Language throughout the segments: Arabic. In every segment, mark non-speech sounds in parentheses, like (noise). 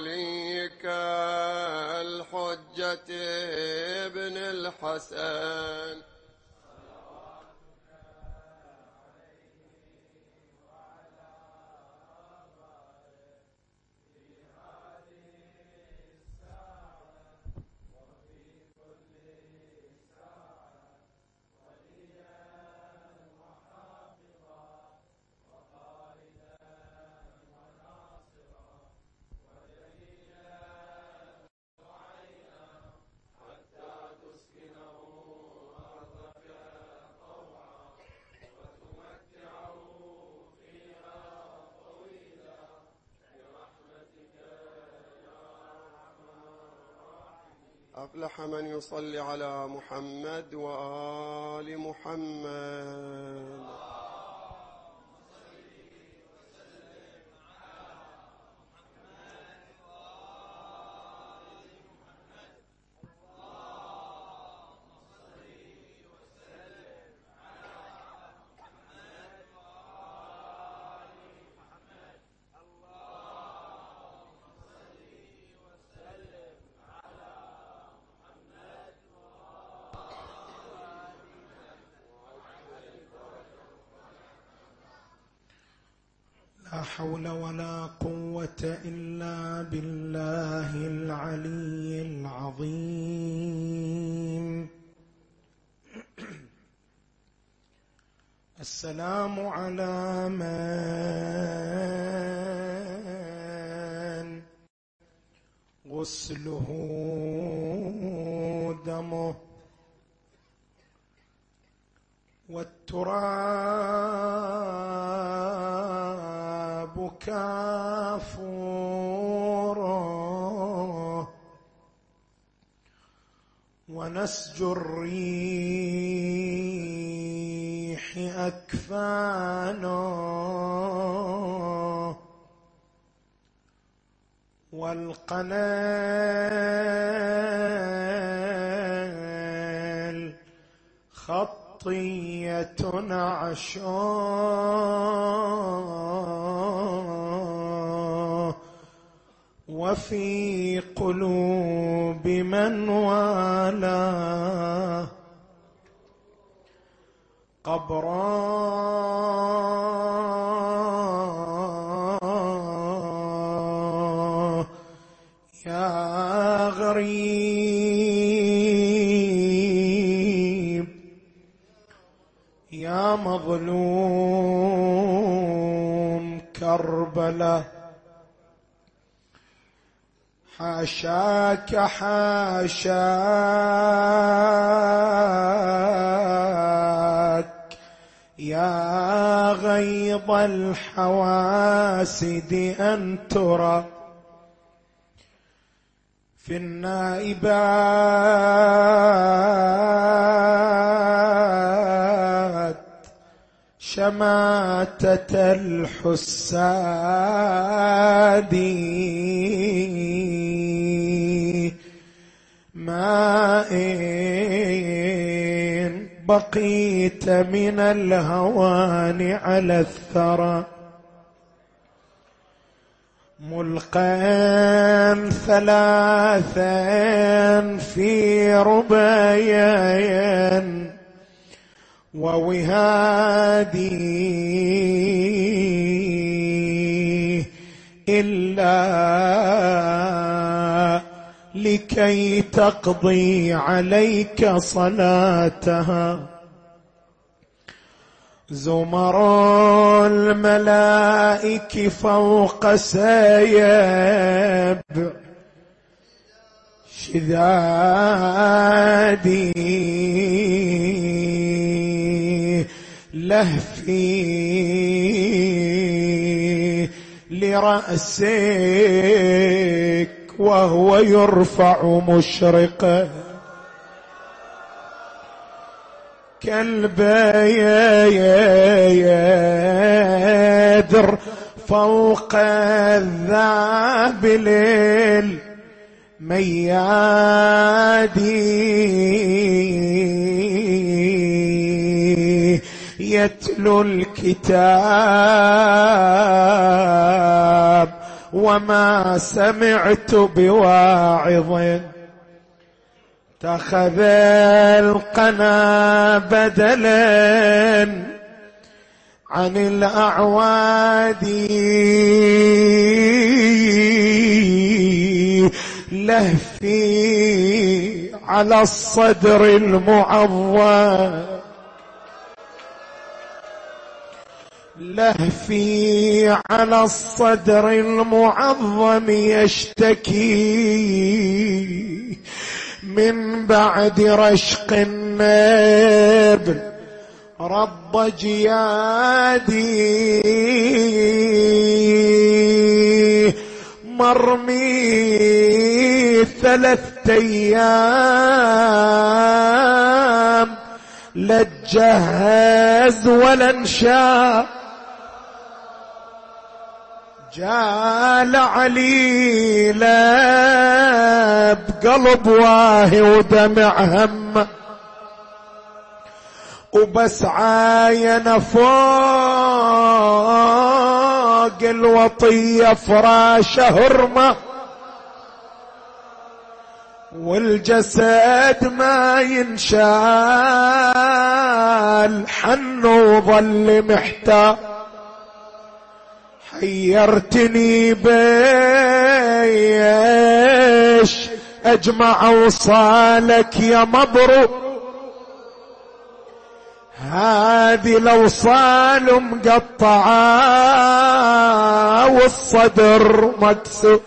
وليك الحجة ابن الحسن. أفلح من يصلي على محمد وآل محمد. حول ولا قوة إلا بالله العلي العظيم. (clears throat) السلام على من غسله دمه والتراب كافورا ونسج الريح أكفانا. والقنال خطية عشاء. وفي قلوب من والاه قبرا يا غريب يا مظلوم كربلاء حاشاك حاشاك يا غيظ الحواسد أن ترى في النائبات شماتة الحساد ما إن بقيت من الهوان على الثرى. ملقا ثلاثا في ربيا ووهادي إلا لكي تقضي عليك صلاتها. زمر الملائك فوق سيب شذادي لهفي لرأسك. وهو يرفع مشرقا. كالبيدر فوق الذابل الميادي يتلو الكتاب. وما سمعت بواعظ. اتخذ القنا بدلا عن الأعواد. لهفي على الصدر المعظم. لهفي على الصدر المعظم يشتكي من بعد رشق النبل رب جيادي. مرمي ثلاثة أيام لا تجهز ولا انشاء. جال عليلة بقلب واهي ودمع هم. وبس عاين فوق الوطية فراشة هرمة. والجسد ما ينشال حن وظل محتاج حيرتني بيش. أجمع أوصالك يا مبروك هذه الأوصال مقطعة والصدر مكسور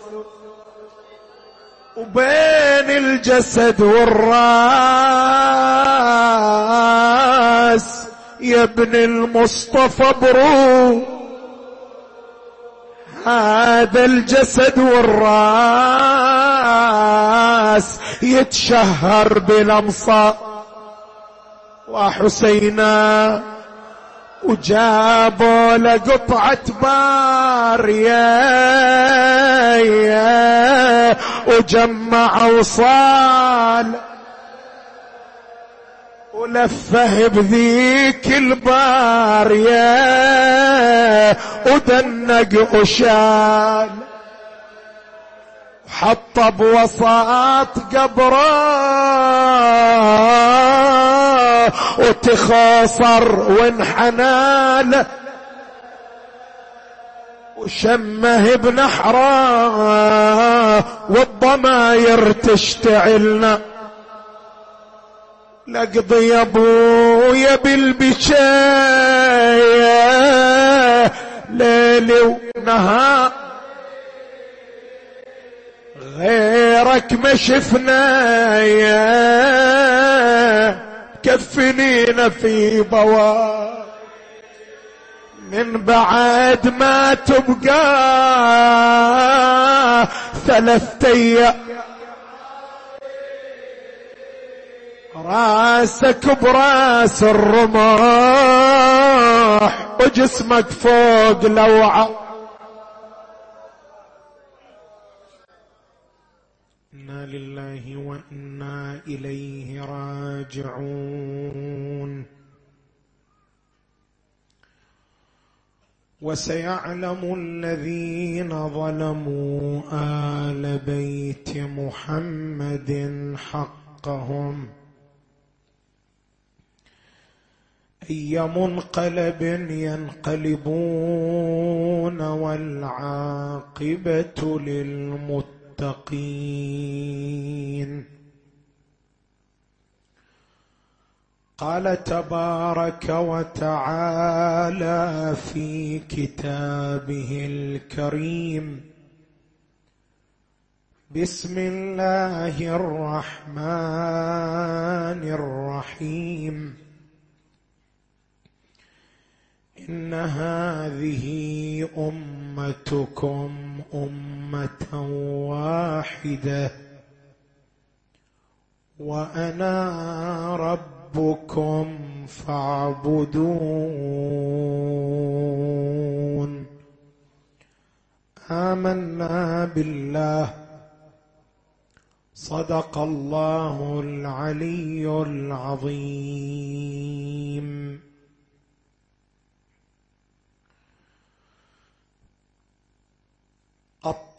وبين الجسد والراس يا ابن المصطفى بروح هذا الجسد والراس يتشهر بالامصار وحسينا وجابوا له قطعة بار يا وجمع وصال ولفه بذيك البارية ودنق وشال. حط بوسط قبره وتخاصر وانحنى وشمه بنحره والضماير تشتعلنا. لقضي يا ابويا بالبشاية ليل ونهار. غيرك ما شفنا يا كفنينا في بوار. من بعد ما تبقى ثلاثة أيام. راسك براس الرماح وجسمك فوق لوعة. إنا لله وإنا إليه راجعون. وسيعلم الذين ظلموا آل بيت محمد حقهم. أي منقلب ينقلبون والعاقبة للمتقين. قال تبارك وتعالى في كتابه الكريم بسم الله الرحمن الرحيم. ان هذه امتكم امه واحدة وأنا ربكم فاعبدون آمنا بالله. صدق الله العلي العظيم.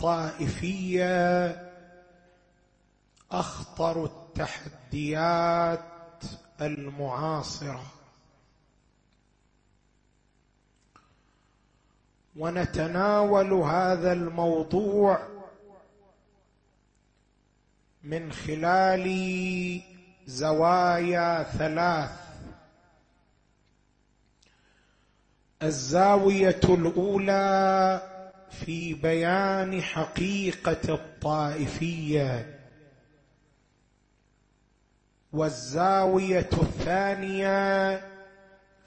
الطائفيه أخطر التحديات المعاصرة. ونتناول هذا الموضوع من خلال زوايا ثلاث. الزاوية الأولى في بيان حقيقة الطائفية. والزاوية الثانية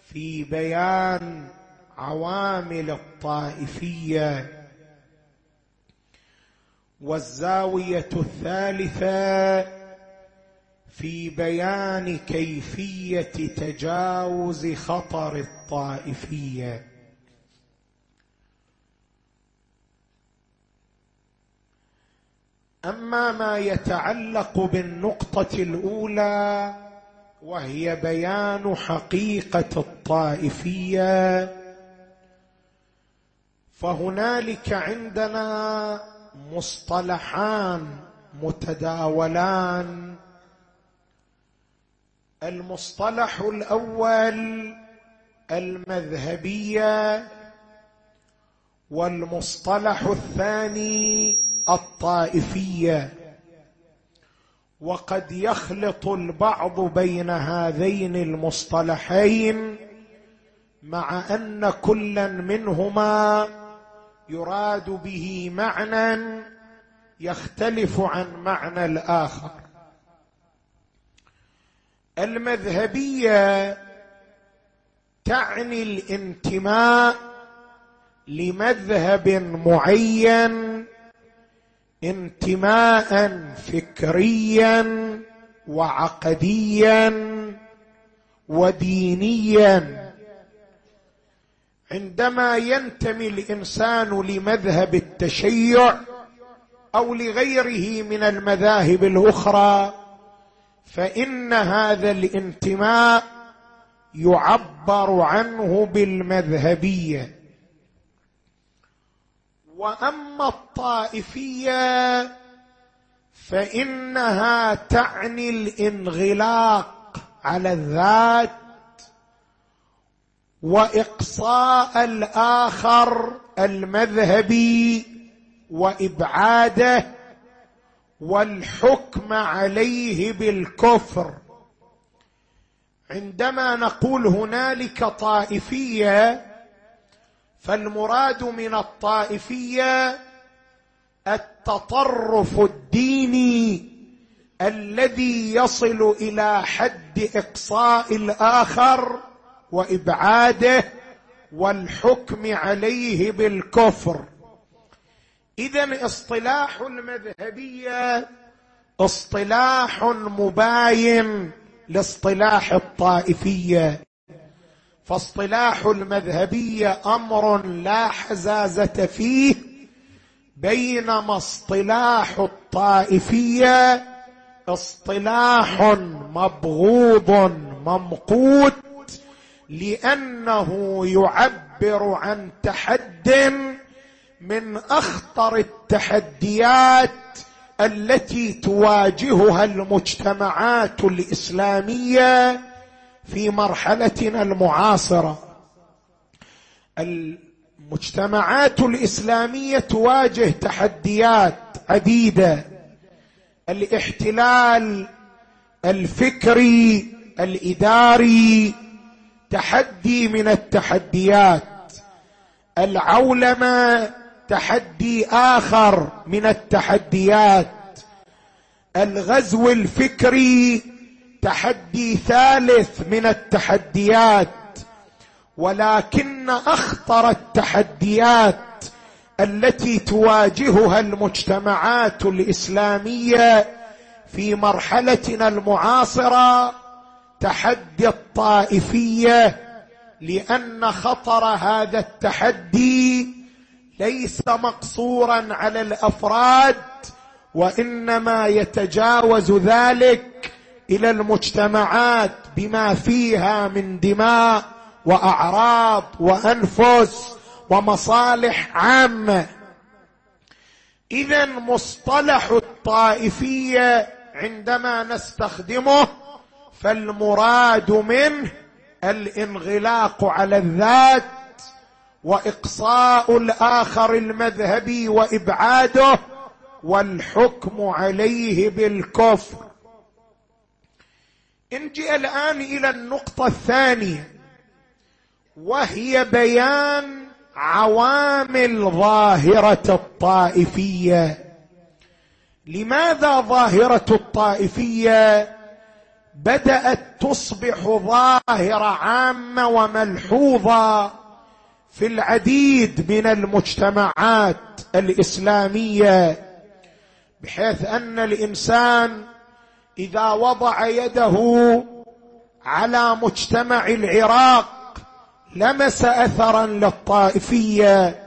في بيان عوامل الطائفية. والزاوية الثالثة في بيان كيفية تجاوز خطر الطائفية. أما ما يتعلق بالنقطة الأولى وهي بيان حقيقة الطائفية فهنالك عندنا مصطلحان متداولان. المصطلح الأول المذهبية والمصطلح الثاني الطائفية. وقد يخلط البعض بين هذين المصطلحين مع أن كلا منهما يراد به معنى يختلف عن معنى الآخر. المذهبية تعني الانتماء لمذهب معين انتماء فكريا وعقديا ودينيا. عندما ينتمي الإنسان لمذهب التشيع أو لغيره من المذاهب الأخرى فإن هذا الانتماء يعبر عنه بالمذهبية. وأما الطائفية فإنها تعني الانغلاق على الذات وإقصاء الآخر المذهبي وإبعاده والحكم عليه بالكفر. عندما نقول هنالك طائفية فالمراد من الطائفية التطرف الديني الذي يصل إلى حد إقصاء الآخر وإبعاده والحكم عليه بالكفر. إذا اصطلاح المذهبية اصطلاح مباين لاصطلاح الطائفية. فاصطلاح المذهبية أمر لا حزازة فيه بينما اصطلاح الطائفية اصطلاح مبغوض ممقوت لأنه يعبر عن تحد من أخطر التحديات التي تواجهها المجتمعات الإسلامية في مرحلتنا المعاصرة. المجتمعات الإسلامية تواجه تحديات عديدة. الاحتلال الفكري الإداري تحدي من التحديات. العولمة تحدي آخر من التحديات. الغزو الفكري تحدي ثالث من التحديات ولكن أخطر التحديات التي تواجهها المجتمعات الإسلامية في مرحلتنا المعاصرة تحدي الطائفية لأن خطر هذا التحدي ليس مقصورا على الأفراد وإنما يتجاوز ذلك إلى المجتمعات بما فيها من دماء وأعراض وأنفس ومصالح عامة. اذا مصطلح الطائفية عندما نستخدمه فالمراد منه الانغلاق على الذات وإقصاء الآخر المذهبي وإبعاده والحكم عليه بالكفر. نجي الآن إلى النقطة الثانية. وهي بيان عوامل ظاهرة الطائفية. لماذا ظاهرة الطائفية بدأت تصبح ظاهرة عامة وملحوظة في العديد من المجتمعات الإسلامية؟ بحيث أن الإنسان إذا وضع يده على مجتمع العراق لمس اثرا للطائفية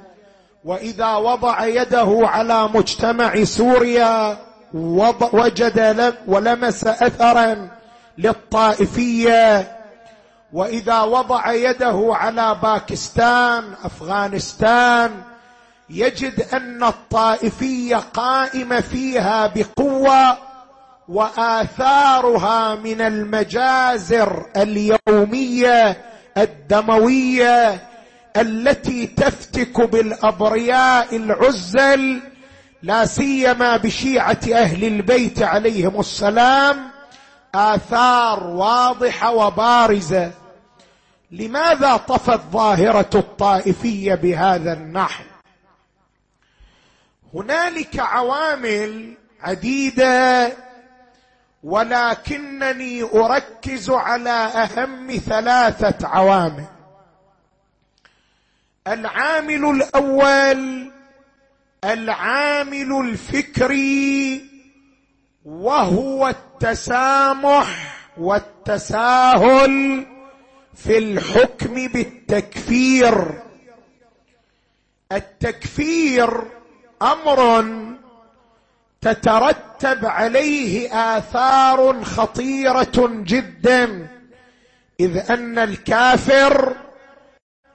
وإذا وضع يده على مجتمع سوريا وجد ولمس اثرا للطائفية وإذا وضع يده على باكستان أفغانستان يجد أن الطائفية قائمة فيها بقوة وآثارها من المجازر اليومية الدموية التي تفتك بالأبرياء العزل لا سيما بشيعة أهل البيت عليهم السلام آثار واضحة وبارزة. لماذا طفت ظاهرة الطائفية بهذا النحو؟ هنالك عوامل عديدة ولكنني أركز على أهم ثلاثة عوامل. العامل الأول العامل الفكري وهو التسامح والتساهل في الحكم بالتكفير. التكفير أمر تترتب عليه آثار خطيرة جدا. إذ أن الكافر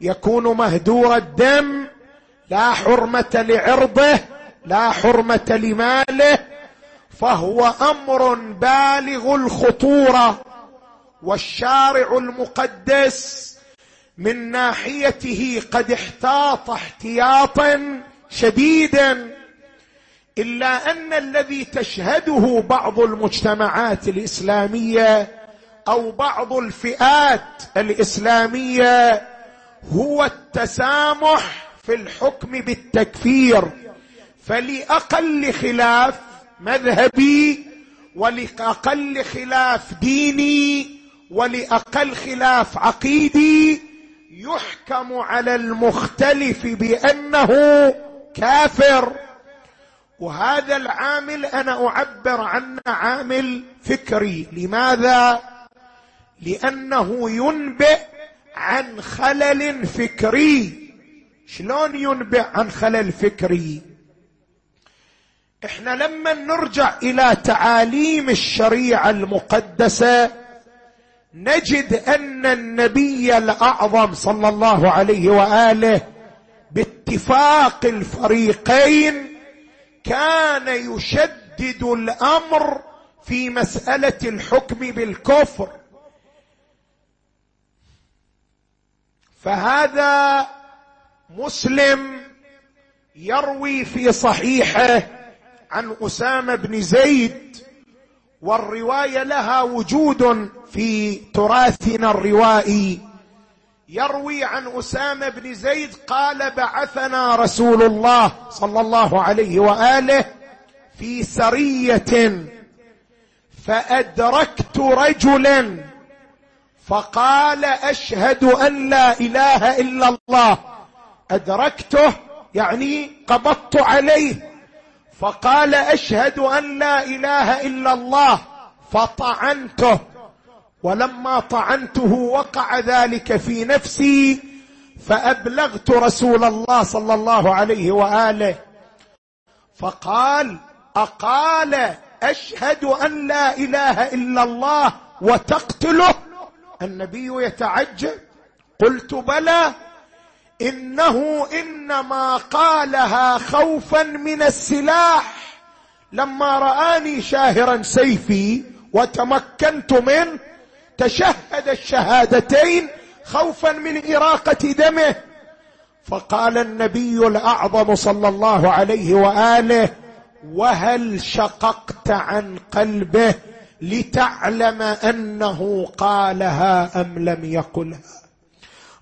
يكون مهدور الدم لا حرمة لعرضه لا حرمة لماله فهو أمر بالغ الخطورة. والشارع المقدس من ناحيته قد احتاط احتياطا شديدا. إلا أن الذي تشهده بعض المجتمعات الإسلامية أو بعض الفئات الإسلامية هو التسامح في الحكم بالتكفير. فلأقل خلاف مذهبي ولأقل خلاف ديني ولأقل خلاف عقيدي يحكم على المختلف بأنه كافر. وهذا العامل أنا أعبر عنه عامل فكري. لماذا؟ لأنه ينبئ عن خلل فكري. شلون ينبئ عن خلل فكري؟ إحنا لما نرجع إلى تعاليم الشريعة المقدسة نجد أن النبي الأعظم صلى الله عليه وآله باتفاق الفريقين كان يشدد الأمر في مسألة الحكم بالكفر. فهذا مسلم يروي في صحيحه عن أسامة بن زيد والرواية لها وجود في تراثنا الروائي. يروي عن أسامة بن زيد قال بعثنا رسول الله صلى الله عليه وآله في سرية فأدركت رجلا فقال أشهد أن لا إله إلا الله. أدركته يعني قبضت عليه. فقال أشهد أن لا إله إلا الله. فطعنته. ولما طعنته وقع ذلك في نفسي فأبلغت رسول الله صلى الله عليه وآله. فقال أقال أشهد أن لا إله إلا الله وتقتله. النبي يتعجب قلت بلى. إنه إنما قالها خوفا من السلاح. لما رآني شاهرا سيفي وتمكنت منه تشهد الشهادتين خوفا من إراقة دمه. فقال النبي الأعظم صلى الله عليه وآله وهل شققت عن قلبه لتعلم أنه قالها أم لم يقلها؟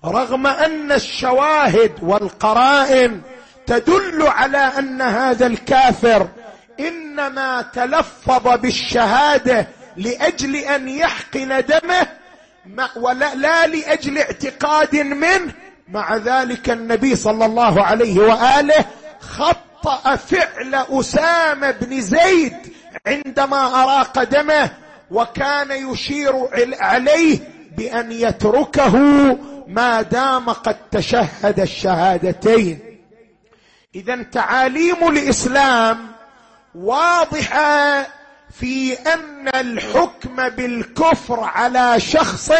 رغم أن الشواهد والقرائن تدل على أن هذا الكافر إنما تلفظ بالشهادة لأجل أن يحقن دمه ولا لا لأجل اعتقاد منه. مع ذلك النبي صلى الله عليه وآله خطأ فعل أسامة بن زيد عندما أراق دمه وكان يشير عليه بأن يتركه ما دام قد تشهد الشهادتين. اذا تعاليم الإسلام واضحة في أن الحكم بالكفر على شخص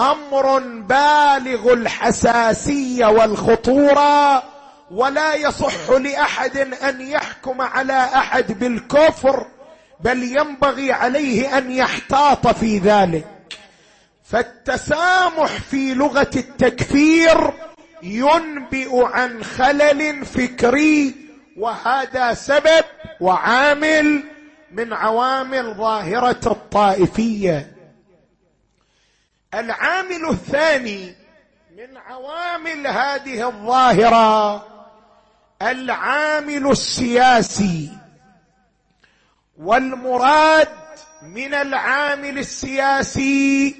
أمر بالغ الحساسية والخطورة ولا يصح لأحد أن يحكم على أحد بالكفر بل ينبغي عليه أن يحتاط في ذلك. فالتسامح في لغة التكفير ينبئ عن خلل فكري وهذا سبب وعامل من عوامل ظاهرة الطائفية. العامل الثاني من عوامل هذه الظاهرة العامل السياسي. والمراد من العامل السياسي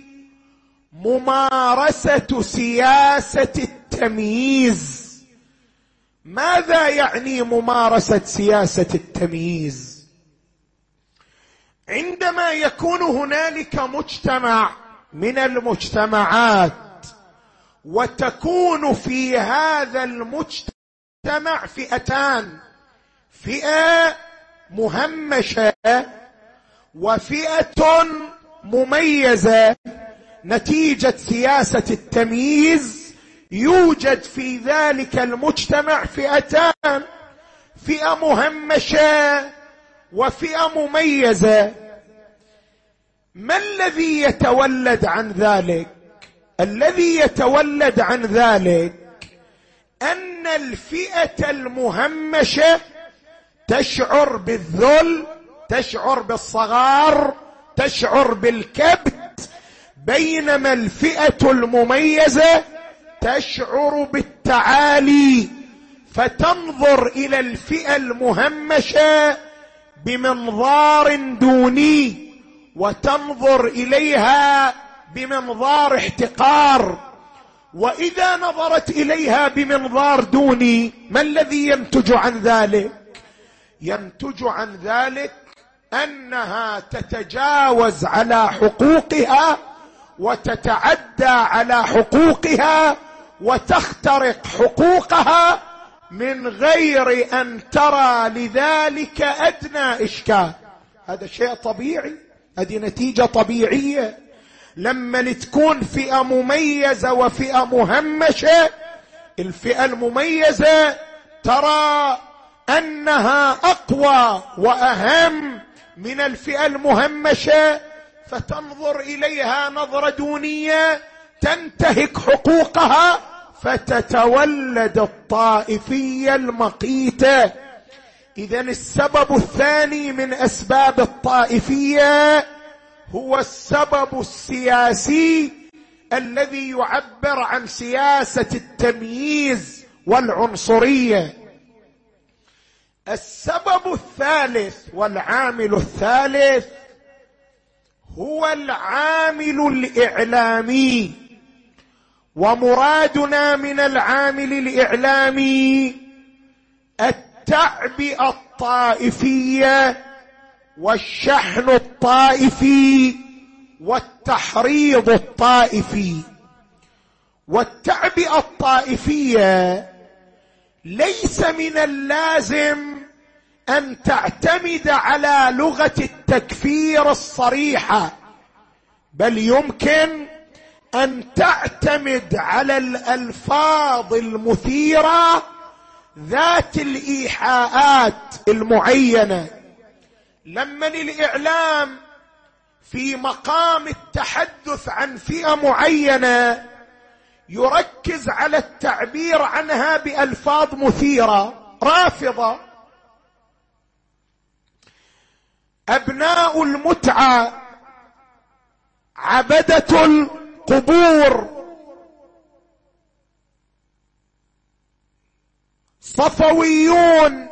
ممارسة سياسة التمييز. ماذا يعني ممارسة سياسة التمييز؟ عندما يكون هنالك مجتمع من المجتمعات وتكون في هذا المجتمع فئتان فئة مهمشة وفئة مميزة نتيجة سياسة التمييز يوجد في ذلك المجتمع فئتان فئة مهمشة وفئة مميزة. ما الذي يتولد عن ذلك؟ الذي يتولد عن ذلك أن الفئة المهمشة تشعر بالذل تشعر بالصغار تشعر بالكبت بينما الفئة المميزة تشعر بالتعالي. فتنظر إلى الفئة المهمشة بمنظار دوني وتنظر إليها بمنظار احتقار. وإذا نظرت إليها بمنظار دوني ما الذي ينتج عن ذلك؟ ينتج عن ذلك أنها تتجاوز على حقوقها وتتعدى على حقوقها وتخترق حقوقها من غير أن ترى لذلك أدنى إشكال. هذا شيء طبيعي هذه نتيجة طبيعية. لما تكون فئة مميزة وفئة مهمشة الفئة المميزة ترى أنها أقوى وأهم من الفئة المهمشة فتنظر إليها نظرة دونية تنتهك حقوقها. فتتولد الطائفيه المقيته اذا السبب الثاني من أسباب الطائفية هو السبب السياسي الذي يعبر عن سياسة التمييز والعنصرية. السبب الثالث والعامل الثالث هو العامل الإعلامي. ومرادنا من العامل الاعلامي التعبئه الطائفيه والشحن الطائفي والتحريض الطائفي. والتعبئه الطائفيه ليس من اللازم أن تعتمد على لغة التكفير الصريحة بل يمكن أن تعتمد على الألفاظ المثيرة ذات الإيحاءات المعينة. لما الاعلام في مقام التحدث عن فئة معينة يركز على التعبير عنها بألفاظ مثيرة رافضة. أبناء المتعة عبدة القبور صفويون.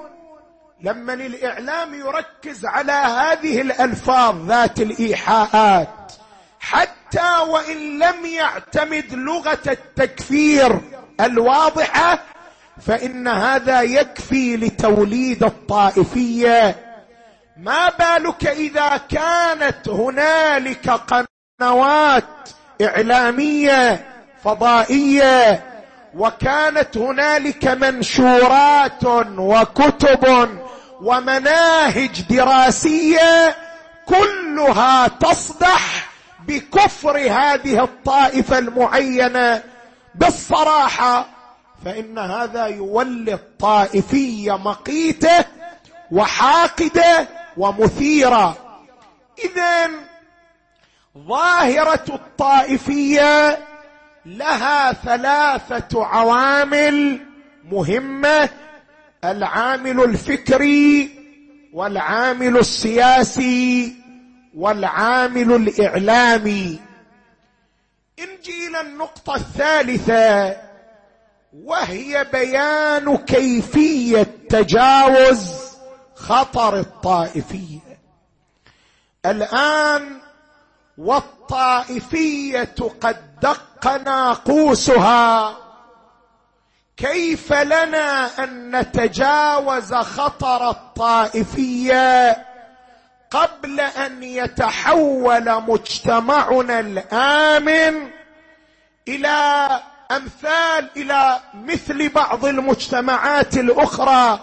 لما الاعلام يركز على هذه الألفاظ ذات الإيحاءات. حتى وإن لم يعتمد لغة التكفير الواضحة فإن هذا يكفي لتوليد الطائفية. ما بالك إذا كانت هنالك قنوات إعلامية فضائية وكانت هنالك منشورات وكتب ومناهج دراسية كلها تصدح بكفر هذه الطائفة المعينة بالصراحة فإن هذا يولد طائفيه مقيتة وحاقدة ومثيرة. اذا ظاهرة الطائفية لها ثلاثة عوامل مهمة العامل الفكري والعامل السياسي والعامل الإعلامي. نجي إلى النقطة الثالثة وهي بيان كيفية تجاوز خطر الطائفية. الآن والطائفية قد دق ناقوسها. كيف لنا أن نتجاوز خطر الطائفية قبل أن يتحول مجتمعنا الآمن إلى أمثال إلى مثل بعض المجتمعات الأخرى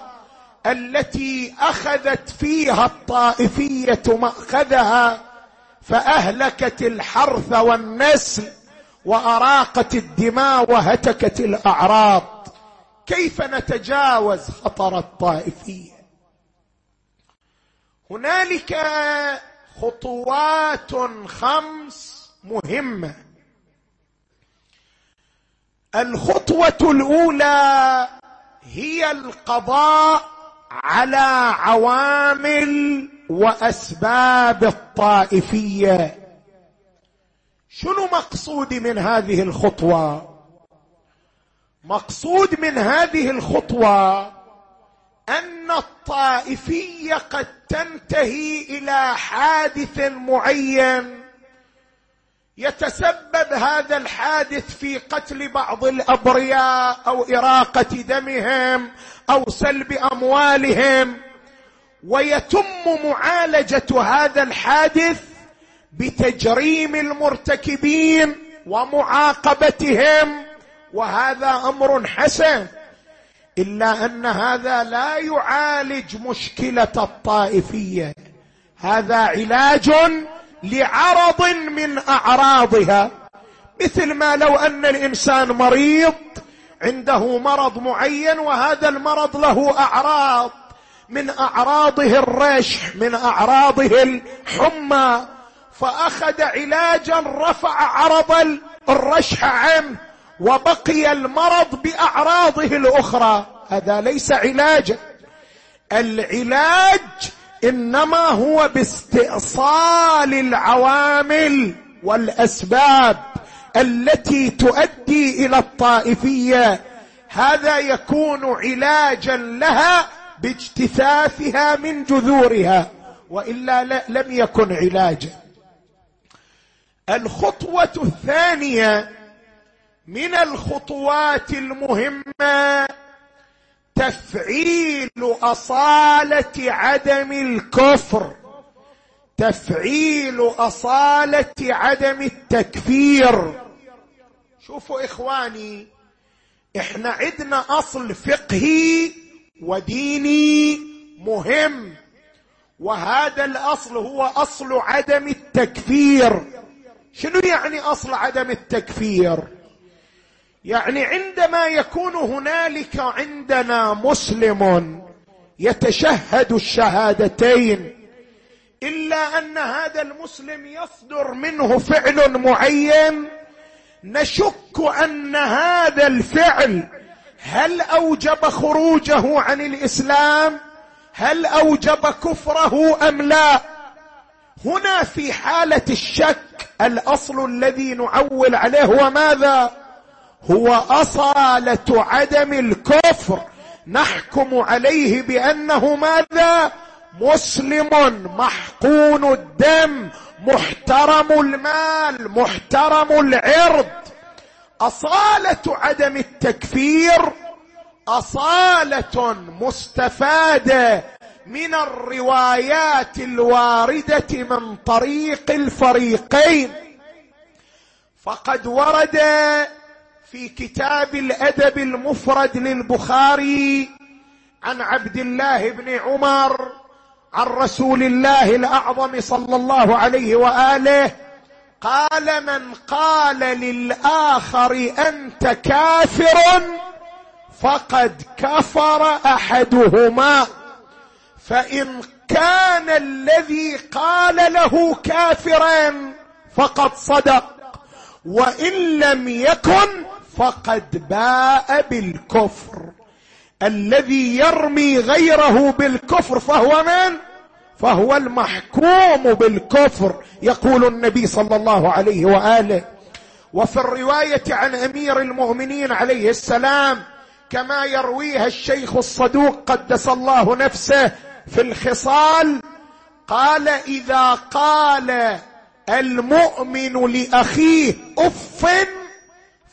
التي أخذت فيها الطائفية مأخذها فأهلكت الحرث والنسل وأراقت الدماء وهتكت الأعراض. كيف نتجاوز خطر الطائفية؟ هنالك خطوات خمس مهمة. الخطوة الأولى هي القضاء على عوامل وأسباب الطائفية. شنو مقصودي من هذه الخطوة؟ مقصود من هذه الخطوة أن الطائفية قد تنتهي إلى حادث معين. يتسبب هذا الحادث في قتل بعض الأبرياء أو إراقة دمهم أو سلب أموالهم. ويتم معالجة هذا الحادث بتجريم المرتكبين ومعاقبتهم وهذا أمر حسن إلا أن هذا لا يعالج مشكلة الطائفية. هذا علاج لعرض من أعراضها. مثل ما لو أن الإنسان مريض عنده مرض معين وهذا المرض له أعراض. من أعراضه الرشح من أعراضه الحمى. فأخذ علاجا رفع عرض الرشح عنه وبقي المرض بأعراضه الأخرى. هذا ليس علاجا العلاج إنما هو باستئصال العوامل والأسباب التي تؤدي إلى الطائفية. هذا يكون علاجا لها باجتثاثها من جذورها وإلا لم يكن علاجا. الخطوة الثانية من الخطوات المهمة تفعيل أصالة عدم الكفر. تفعيل أصالة عدم التكفير. شوفوا إخواني إحنا عندنا أصل فقهي وديني مهم. وهذا الأصل هو أصل عدم التكفير. شنو يعني أصل عدم التكفير؟ يعني عندما يكون هنالك عندنا مسلم يتشهد الشهادتين إلا أن هذا المسلم يصدر منه فعل معين نشك أن هذا الفعل هل أوجب خروجه عن الإسلام؟ هل أوجب كفره أم لا؟ هنا في حالة الشك الأصل الذي نعول عليه هو ماذا؟ هو أصالة عدم الكفر. نحكم عليه بأنه ماذا؟ مسلم محقون الدم محترم المال محترم العرض. أصالة عدم التكفير أصالة مستفادة من الروايات الواردة من طريق الفريقين. فقد ورد في كتاب الأدب المفرد للبخاري عن عبد الله بن عمر عن رسول الله الأعظم صلى الله عليه وآله قال من قال للآخر أنت كافر فقد كفر أحدهما. فإن كان الذي قال له كافرا فقد صدق وإن لم يكن فقد باء بالكفر. الذي يرمي غيره بالكفر فهو من؟ فهو المحكوم بالكفر يقول النبي صلى الله عليه وآله. وفي الرواية عن أمير المؤمنين عليه السلام كما يرويها الشيخ الصدوق قدس الله نفسه في الخصال قال إذا قال المؤمن لأخيه أف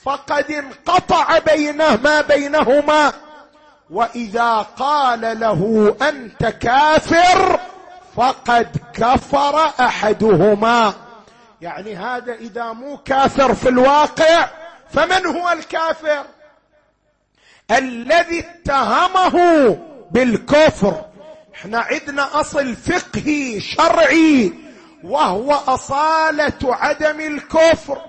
فقد انقطع بينه ما بينهما. وإذا قال له أنت كافر فقد كفر أحدهما. يعني هذا إذا مو كافر في الواقع فمن هو الكافر؟ الذي اتهمه بالكفر. إحنا عندنا أصل فقهي شرعي وهو أصالة عدم الكفر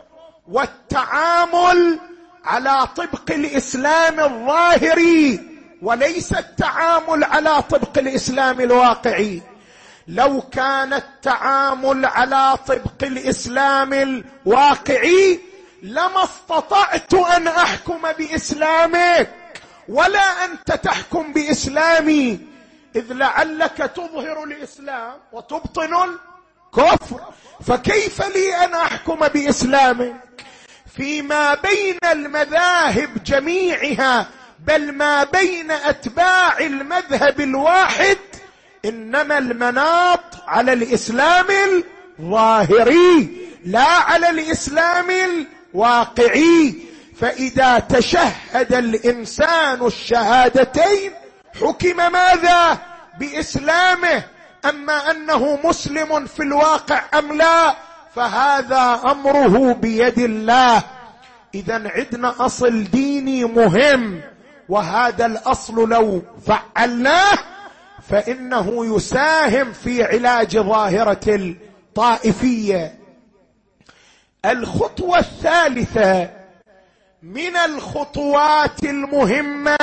والتعامل على طبق الإسلام الظاهري وليس التعامل على طبق الإسلام الواقعي. لو كان التعامل على طبق الإسلام الواقعي لما استطعت أن أحكم بإسلامك ولا أنت تحكم بإسلامي. إذ لعلك تظهر الإسلام وتبطن الكفر. فكيف لي أن أحكم بإسلامك؟ فيما بين المذاهب جميعها بل ما بين أتباع المذهب الواحد إنما المناط على الإسلام الظاهري لا على الإسلام الواقعي. فإذا تشهد الإنسان الشهادتين حكم ماذا؟ بإسلامه. أما أنه مسلم في الواقع أم لا فهذا أمره بيد الله. اذا عندنا أصل ديني مهم وهذا الأصل لو فعلناه فإنه يساهم في علاج ظاهرة الطائفية. الخطوة الثالثة من الخطوات المهمة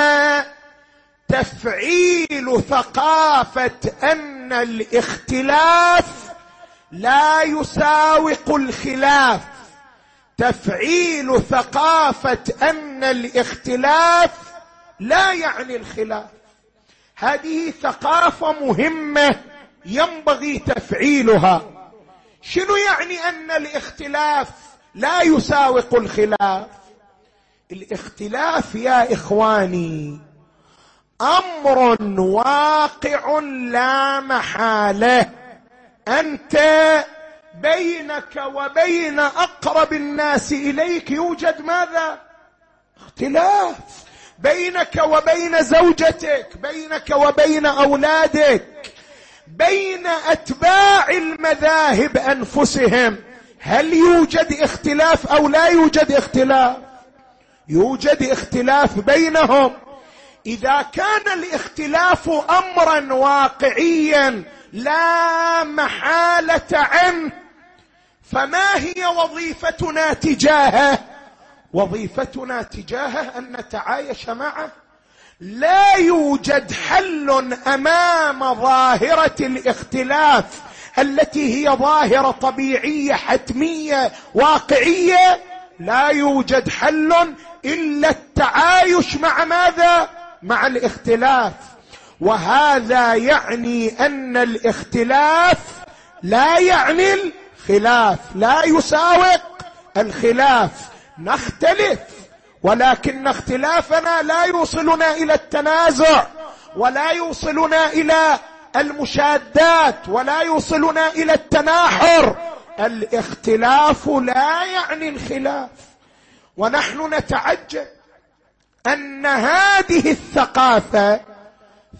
تفعيل ثقافة أن الاختلاف لا يساوق الخلاف. تفعيل ثقافة أن الاختلاف لا يعني الخلاف. هذه ثقافة مهمة ينبغي تفعيلها. شنو يعني أن الاختلاف لا يساوق الخلاف؟ الاختلاف يا إخواني أمر واقع لا محالة. أنت بينك وبين أقرب الناس إليك يوجد ماذا؟ اختلاف. بينك وبين زوجتك بينك وبين أولادك بين أتباع المذاهب أنفسهم. هل يوجد اختلاف أو لا يوجد اختلاف؟ يوجد اختلاف بينهم. إذا كان الاختلاف امرا واقعيا لا محالة عنه فما هي وظيفتنا تجاهه؟ وظيفتنا تجاهه أن نتعايش معه. لا يوجد حل أمام ظاهرة الاختلاف التي هي ظاهرة طبيعية حتمية واقعية. لا يوجد حل إلا التعايش مع ماذا؟ مع الاختلاف. وهذا يعني أن الاختلاف لا يعني الخلاف لا يساوق الخلاف. نختلف. ولكن اختلافنا لا يوصلنا إلى التنازع ولا يوصلنا إلى المشادات ولا يوصلنا إلى التناحر. الاختلاف لا يعني الخلاف. ونحن نتعجب أن هذه الثقافة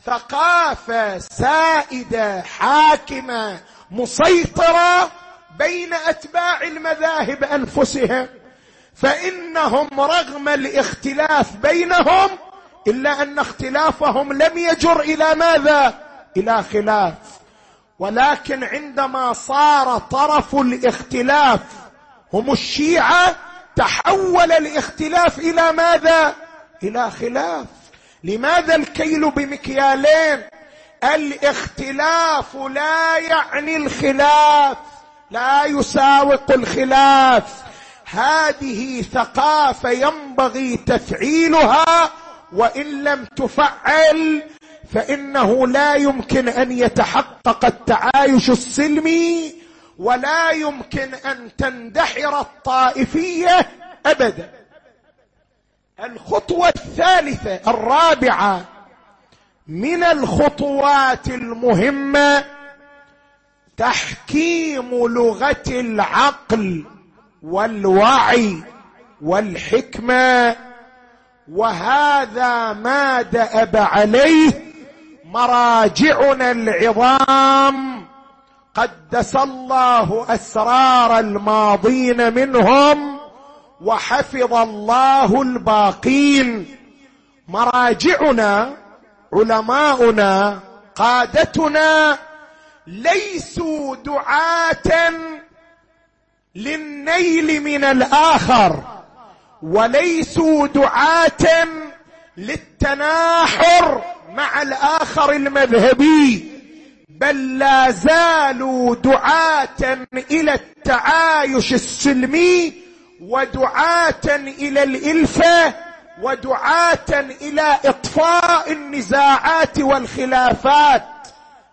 ثقافة سائدة حاكمة مسيطرة بين أتباع المذاهب أنفسهم. فإنهم رغم الاختلاف بينهم إلا أن اختلافهم لم يجر إلى ماذا؟ إلى خلاف. ولكن عندما صار طرف الاختلاف هم الشيعة تحول الاختلاف إلى ماذا؟ إلى خلاف. لماذا الكيل بمكيالين؟ الاختلاف لا يعني الخلاف لا يساوق الخلاف. هذه ثقافة ينبغي تفعيلها وإن لم تفعل فإنه لا يمكن أن يتحقق التعايش السلمي ولا يمكن أن تندحر الطائفية أبدا. الخطوة الثالثة الرابعة من الخطوات المهمة تحكيم لغة العقل. والوعي والحكمة وهذا ما دأب عليه مراجعنا العظام. قدس الله أسرار الماضين منهم وحفظ الله الباقين. مراجعنا علماؤنا قادتنا ليسوا دعاة للنيل من الآخر. وليسوا دعاة للتناحر مع الآخر المذهبي. بل لا زالوا دعاة إلى التعايش السلمي ودعاة إلى الإلفة ودعاة إلى إطفاء النزاعات والخلافات.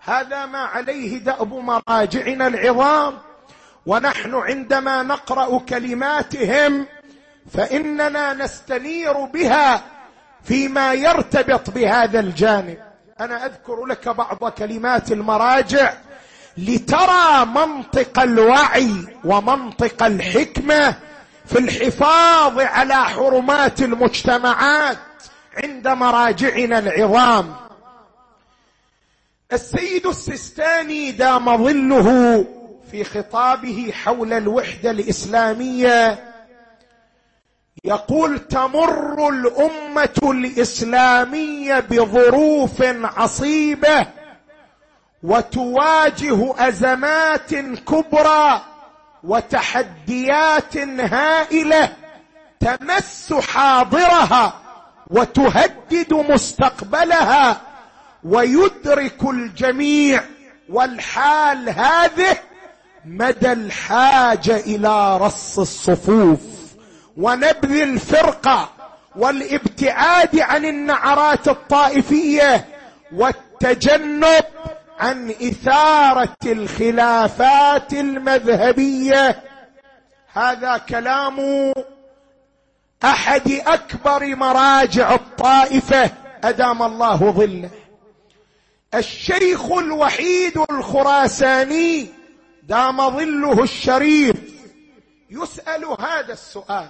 هذا ما عليه دأب مراجعنا العظام. ونحن عندما نقرأ كلماتهم فإننا نستنير بها فيما يرتبط بهذا الجانب. أنا أذكر لك بعض كلمات المراجع لترى منطق الوعي ومنطق الحكمة في الحفاظ على حرمات المجتمعات عند مراجعنا العظام. السيد السيستاني دام ظله في خطابه حول الوحدة الإسلامية يقول تمر الأمة الإسلامية بظروف عصيبة وتواجه أزمات كبرى وتحديات هائلة تمس حاضرها وتهدد مستقبلها ويدرك الجميع والحال هذه مدى الحاجة إلى رص الصفوف ونبذ الفرقة والابتعاد عن النعرات الطائفية والتجنب عن إثارة الخلافات المذهبية. هذا كلام أحد أكبر مراجع الطائفة. أدام الله ظله. الشيخ الوحيد الخراساني دام ظله الشريف يسأل هذا السؤال.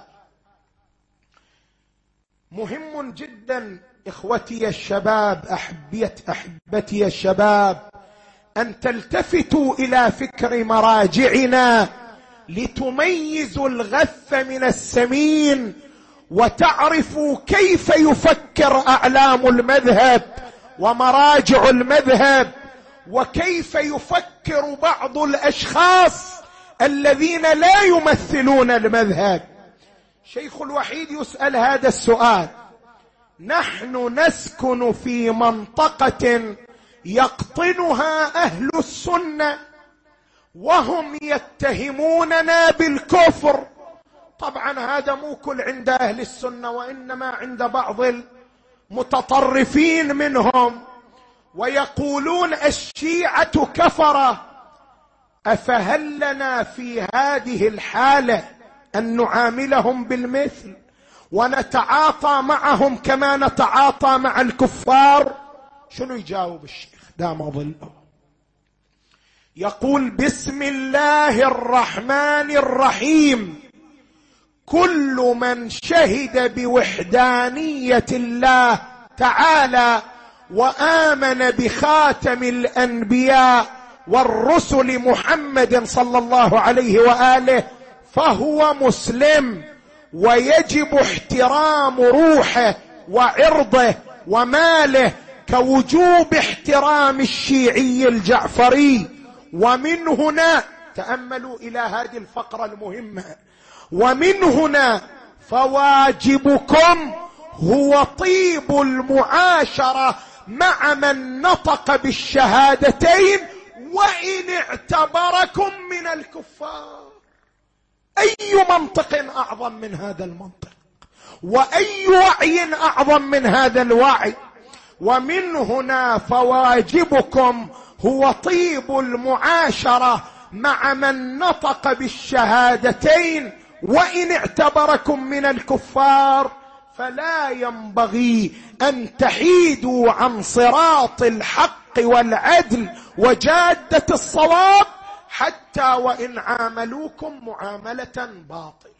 مهم جدا إخوتي الشباب احبيت أحبتي الشباب أن تلتفتوا إلى فكر مراجعنا لتميزوا الغث من السمين وتعرفوا كيف يفكر أعلام المذهب ومراجع المذهب. وكيف يفكر بعض الأشخاص الذين لا يمثلون المذهب؟ شيخ الوحيد يسأل هذا السؤال. نحن نسكن في منطقة يقطنها أهل السنة وهم يتهموننا بالكفر. طبعا هذا مو كل عند أهل السنة وإنما عند بعض المتطرفين منهم. ويقولون الشيعة كفرة. افهل لنا في هذه الحالة أن نعاملهم بالمثل ونتعاطى معهم كما نتعاطى مع الكفار؟ شنو يجاوب الشيخ؟ دام ظله يقول بسم الله الرحمن الرحيم. كل من شهد بوحدانية الله تعالى وآمن بخاتم الأنبياء والرسل محمد صلى الله عليه وآله فهو مسلم ويجب احترام روحه وعرضه وماله كوجوب احترام الشيعي الجعفري. ومن هنا تأملوا إلى هذه الفقرة المهمة. ومن هنا فواجبكم هو طيب المعاشرة مع من نطق بالشهادتين وإن اعتبركم من الكفار. أي منطق أعظم من هذا المنطق؟ وأي وعي أعظم من هذا الوعي؟ ومن هنا فواجبكم هو طيب المعاشرة مع من نطق بالشهادتين وإن اعتبركم من الكفار. فلا ينبغي أن تحيدوا عن صراط الحق والعدل وجادة الصواب حتى وإن عاملوكم معاملة باطلة.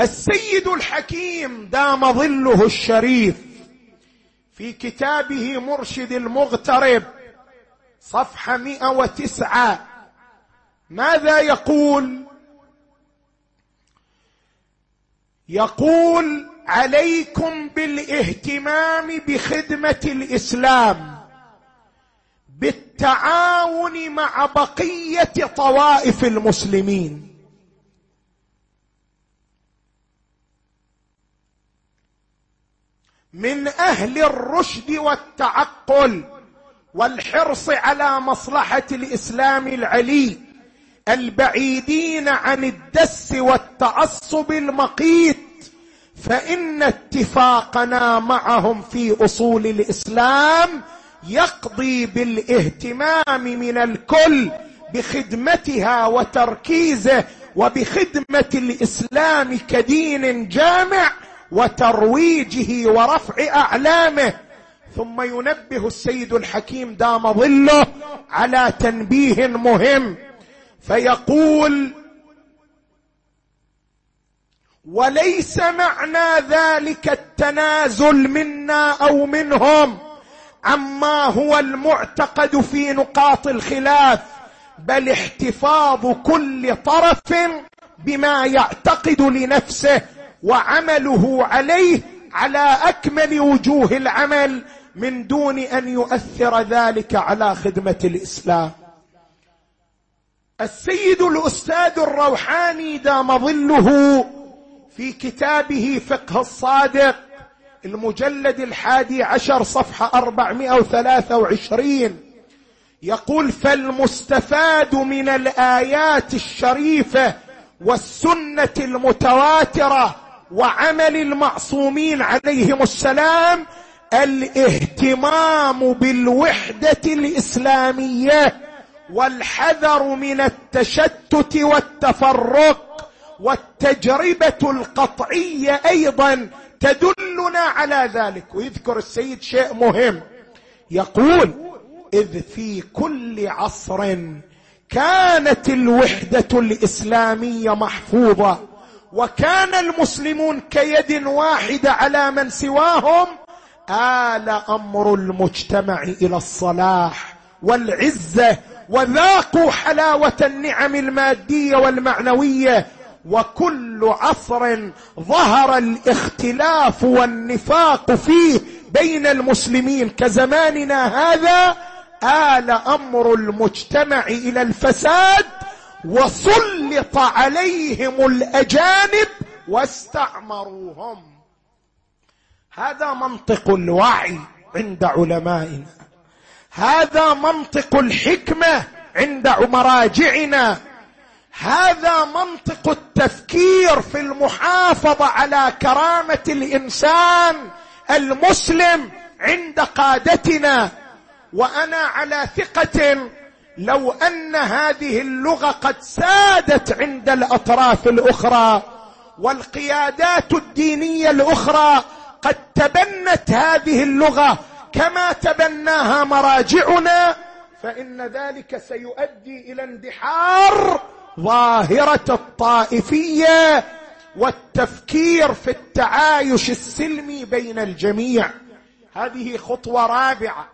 السيد الحكيم دام ظله الشريف في كتابه مرشد المغترب صفحة مئة وتسعة. ماذا يقول؟ يقول عليكم بالاهتمام بخدمة الإسلام بالتعاون مع بقية طوائف المسلمين. من أهل الرشد والتعقل والحرص على مصلحة الإسلام العلي البعيدين عن الدس والتعصب المقيت فإن اتفاقنا معهم في أصول الإسلام يقضي بالاهتمام من الكل بخدمتها وتركيزه وبخدمة الإسلام كدين جامع وترويجه ورفع أعلامه. ثم ينبه السيد الحكيم دام ظله على تنبيه مهم. فيقول وليس معنى ذلك التنازل منا أو منهم عما هو المعتقد في نقاط الخلاف بل احتفاظ كل طرف بما يعتقد لنفسه وعمله عليه على أكمل وجوه العمل من دون أن يؤثر ذلك على خدمة الإسلام. السيد الأستاذ الروحاني دام ظله في كتابه فقه الصادق المجلد الحادي عشر صفحة أربعمائة وثلاثة وعشرين يقول فالمستفاد من الآيات الشريفة والسنة المتواترة وعمل المعصومين عليهم السلام الاهتمام بالوحدة الإسلامية والحذر من التشتت والتفرق والتجربة القطعية أيضا تدلنا على ذلك. ويذكر السيد شيء مهم. يقول إذ في كل عصر كانت الوحدة الإسلامية محفوظة وكان المسلمون كيد واحدة على من سواهم آل أمر المجتمع إلى الصلاح والعزة وذاقوا حلاوة النعم المادية والمعنوية وكل عصر ظهر الاختلاف والنفاق فيه بين المسلمين. كزماننا هذا آل أمر المجتمع إلى الفساد وسلط عليهم الأجانب واستعمروهم. هذا منطق الوعي عند علمائنا. هذا منطق الحكمة عند مراجعنا هذا منطق التفكير في المحافظة على كرامة الإنسان المسلم عند قادتنا. وأنا على ثقة لو أن هذه اللغة قد سادت عند الأطراف الأخرى والقيادات الدينية الأخرى قد تبنت هذه اللغة كما تبناها مراجعنا فإن ذلك سيؤدي إلى اندحار ظاهرة الطائفية والتفكير في التعايش السلمي بين الجميع. هذه خطوة رابعة.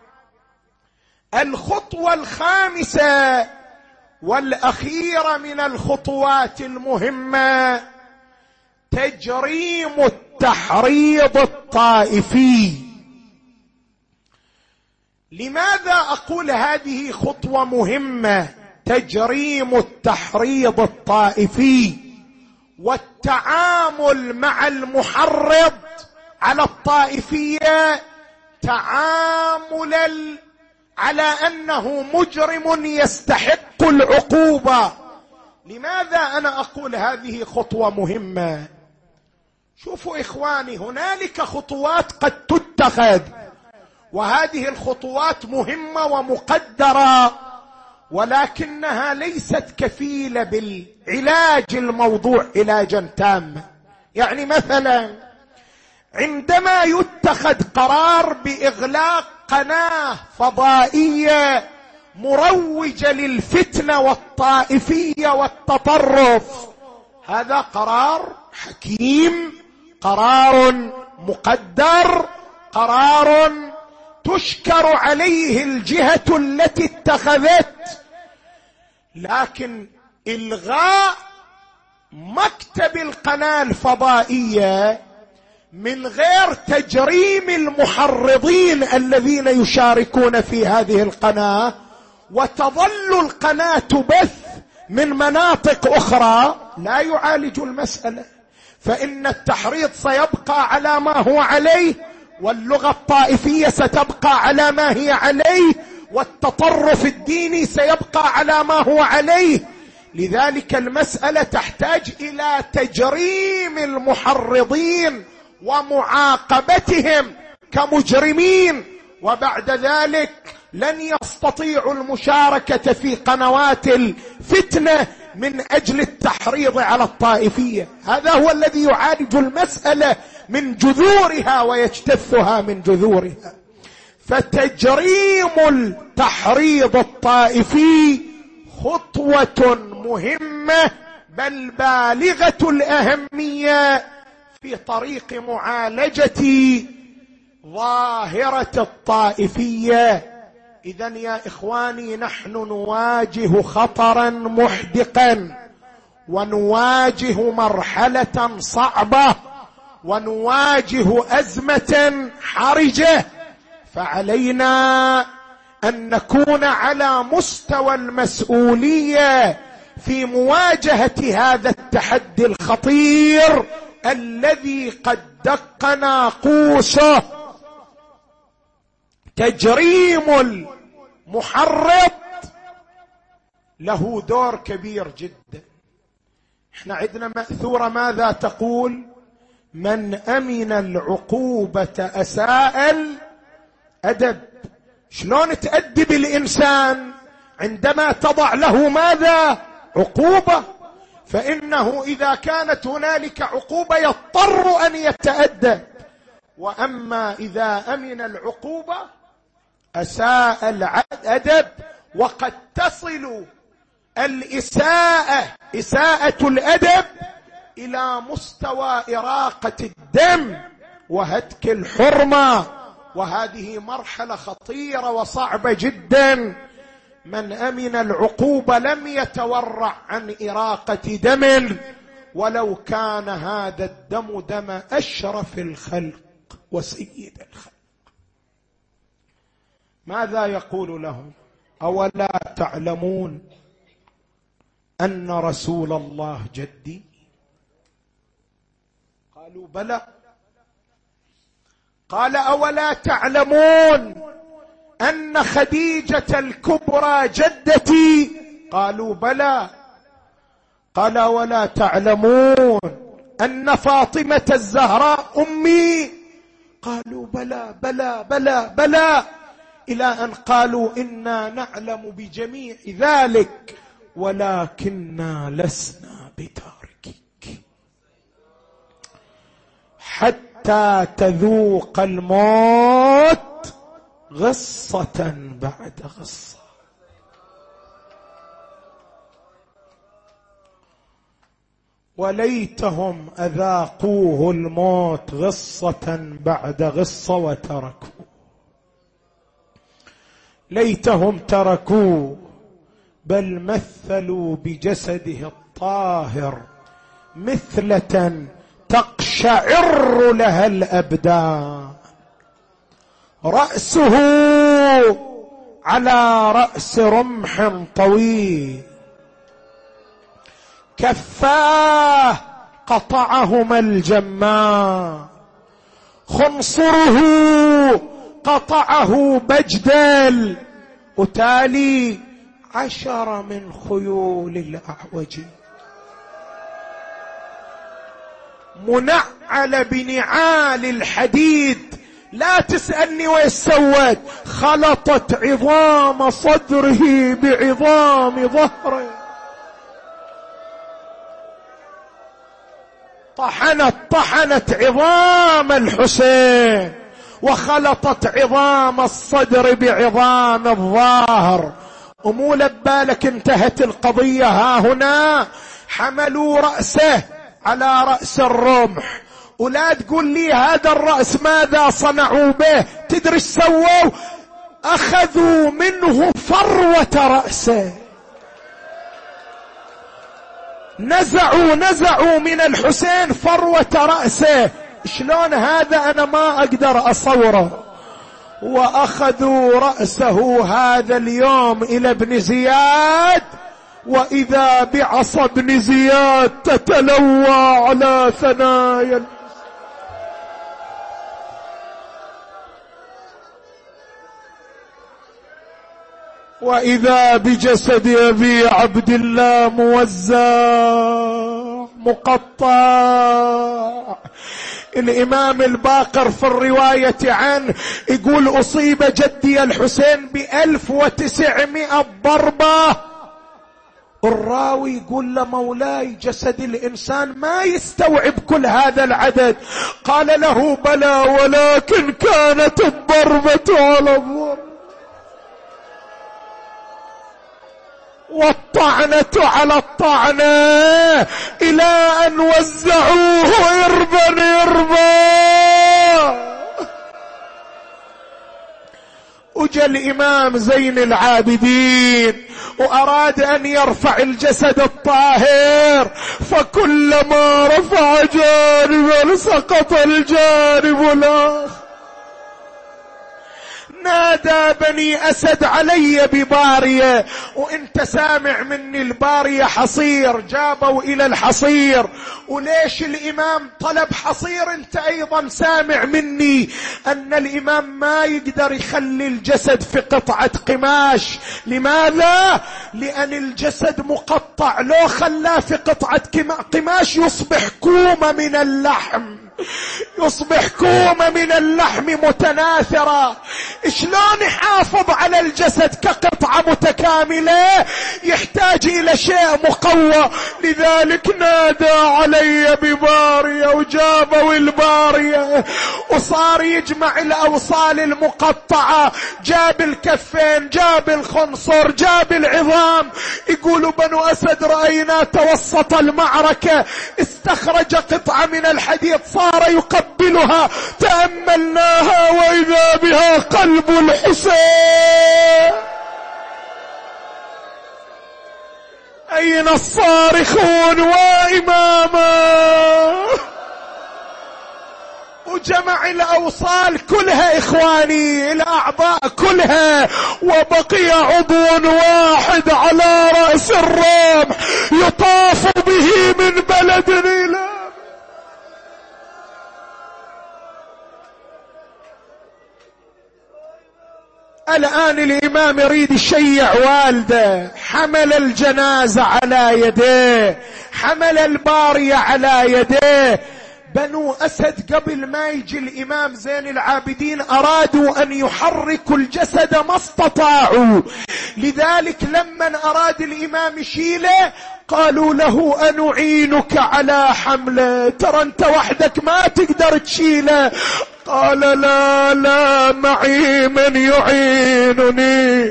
الخطوة الخامسة والأخيرة من الخطوات المهمة تجريم التحريض الطائفي. لماذا أقول هذه خطوة مهمة؟ تجريم التحريض الطائفي والتعامل مع المحرض على الطائفية تعامل على أنه مجرم يستحق العقوبة. لماذا أنا أقول هذه خطوة مهمة؟ شوفوا إخواني هنالك خطوات قد تتخذ. وهذه الخطوات مهمة ومقدرة ولكنها ليست كفيلة بالعلاج الموضوع علاجا تاما. يعني مثلا عندما يتخذ قرار بإغلاق قناة فضائية مروجة للفتنة والطائفية والتطرف هذا قرار حكيم قرار مقدر قرار تشكر عليه الجهة التي اتخذت لكن إلغاء مكتب القناة الفضائية من غير تجريم المحرضين الذين يشاركون في هذه القناة وتظل القناة تبث من مناطق أخرى لا يعالج المسألة فإن التحريض سيبقى على ما هو عليه واللغة الطائفية ستبقى على ما هي عليه والتطرف الديني سيبقى على ما هو عليه. لذلك المسألة تحتاج إلى تجريم المحرضين ومعاقبتهم كمجرمين وبعد ذلك لن يستطيعوا المشاركة في قنوات الفتنة من أجل التحريض على الطائفية. هذا هو الذي يعالج المسألة من جذورها ويجتثها من جذورها. فتجريم التحريض الطائفي خطوة مهمة بل بالغة الأهمية في طريق معالجة ظاهرة الطائفية. اذا يا إخواني نحن نواجه خطرا محدقا ونواجه مرحلة صعبة ونواجه أزمة حرجة فعلينا أن نكون على مستوى المسؤولية في مواجهة هذا التحدي الخطير الذي قد دق ناقوسه تجريم المحرض له دور كبير جدا. إحنا عندنا مأثورة ماذا تقول؟ من أمن العقوبة أساء الأدب. شلون تأدب الإنسان عندما تضع له ماذا؟ عقوبة. فإنه إذا كانت هنالك عقوبة يضطر أن يتأدب. وأما إذا أمن العقوبة أساء الأدب وقد تصل الإساءة إساءة الأدب إلى مستوى إراقة الدم وهتك الحرمة. وهذه مرحلة خطيرة وصعبة جدا. من أمن العقوبه لم يتورع عن إراقة دم. ولو كان هذا الدم دم أشرف الخلق وسيد الخلق. ماذا يقول لهم؟ أولا تعلمون أن رسول الله جدي؟ قالوا بلى. قال أولا تعلمون أن خديجة الكبرى جدتي؟ قالوا بلى. قال ولا تعلمون أن فاطمة الزهراء أمي؟ قالوا بلى بلى بلى بلى. إلى أن قالوا إنا نعلم بجميع ذلك ولكنا لسنا بتاركك. حتى تذوق الموت غصة بعد غصة. وليتهم أذاقوه الموت غصة بعد غصة وتركوا ليتهم تركوه بل مثلوا بجسده الطاهر. مثلة تقشعر لها الأبدان. رأسه على رأس رمح طويل. كفاه قطعهما الجماع خنصره قطعه بجدل وتالي عشر من خيول الأعوج. منعل بنعال الحديد. لا تسألني ويش سوت خلطت عظام صدره بعظام ظهره. طحنت طحنت عظام الحسين. وخلطت عظام الصدر بعظام الظاهر. ومو لبالك انتهت القضية ها هنا حملوا رأسه على رأس الرمح. ولا تقول لي هذا الرأس ماذا صنعوا به؟ تدري سووا؟ أخذوا منه فروة رأسه. نزعوا نزعوا من الحسين فروة رأسه. شلون هذا أنا ما أقدر أصوره؟ وأخذوا رأسه هذا اليوم إلى ابن زياد وإذا بعصا ابن زياد تتلوى على ثنايا. وإذا بجسد أبي عبد الله موزع مقطع. الامام الباقر في الرواية عنه يقول أصيب جدي الحسين بألف وتسعمائة ضربة. الراوي يقول لمولاي جسد الإنسان ما يستوعب كل هذا العدد. قال له بلى ولكن كانت الضربة على الضرب والطعنة على الطعنة. إلى أن وزعوه إربا إربا. وجا الإمام زين العابدين وأراد أن يرفع الجسد الطاهر فكلما رفع جانبا سقط الجانب الآخر. نادى بني أسد علي ببارية وإنت سامع مني البارية حصير جابوا إلى الحصير. وليش الإمام طلب حصير؟ أنت أيضا سامع مني أن الإمام ما يقدر يخلي الجسد في قطعة قماش. لماذا؟ لأن الجسد مقطع. لو خلاه في قطعة قماش يصبح كومة من اللحم. يصبح كومة من اللحم متناثرة. شلون يحافظ على الجسد كقطعة متكاملة؟ يحتاج إلى شيء مقوى. لذلك نادى علي ببارية وجابوا البارية وصار يجمع الأوصال المقطعة. جاب الكفين جاب الخنصر جاب العظام. يقولوا بنو أسد رأينا توسط المعركة. استخرج قطعة من الحديد يقبلها تأملناها وإذا بها قلب الحسين. أين الصارخون وإماما؟ وجمع الأوصال كلها إخواني الأعضاء كلها وبقي عضو واحد على رأس الرمح يطاف به من بلد إلى الآن الإمام يريد يشيع والده. حمل الجنازة على يديه. حمل البارية على يديه. بنو أسد قبل ما يجي الإمام زين العابدين أرادوا أن يحركوا الجسد ما استطاعوا. لذلك لما أراد الإمام يشيله قالوا له أنعينك على حمله ترى أنت وحدك ما تقدر تشيله. قال لا لا معي من يعينني.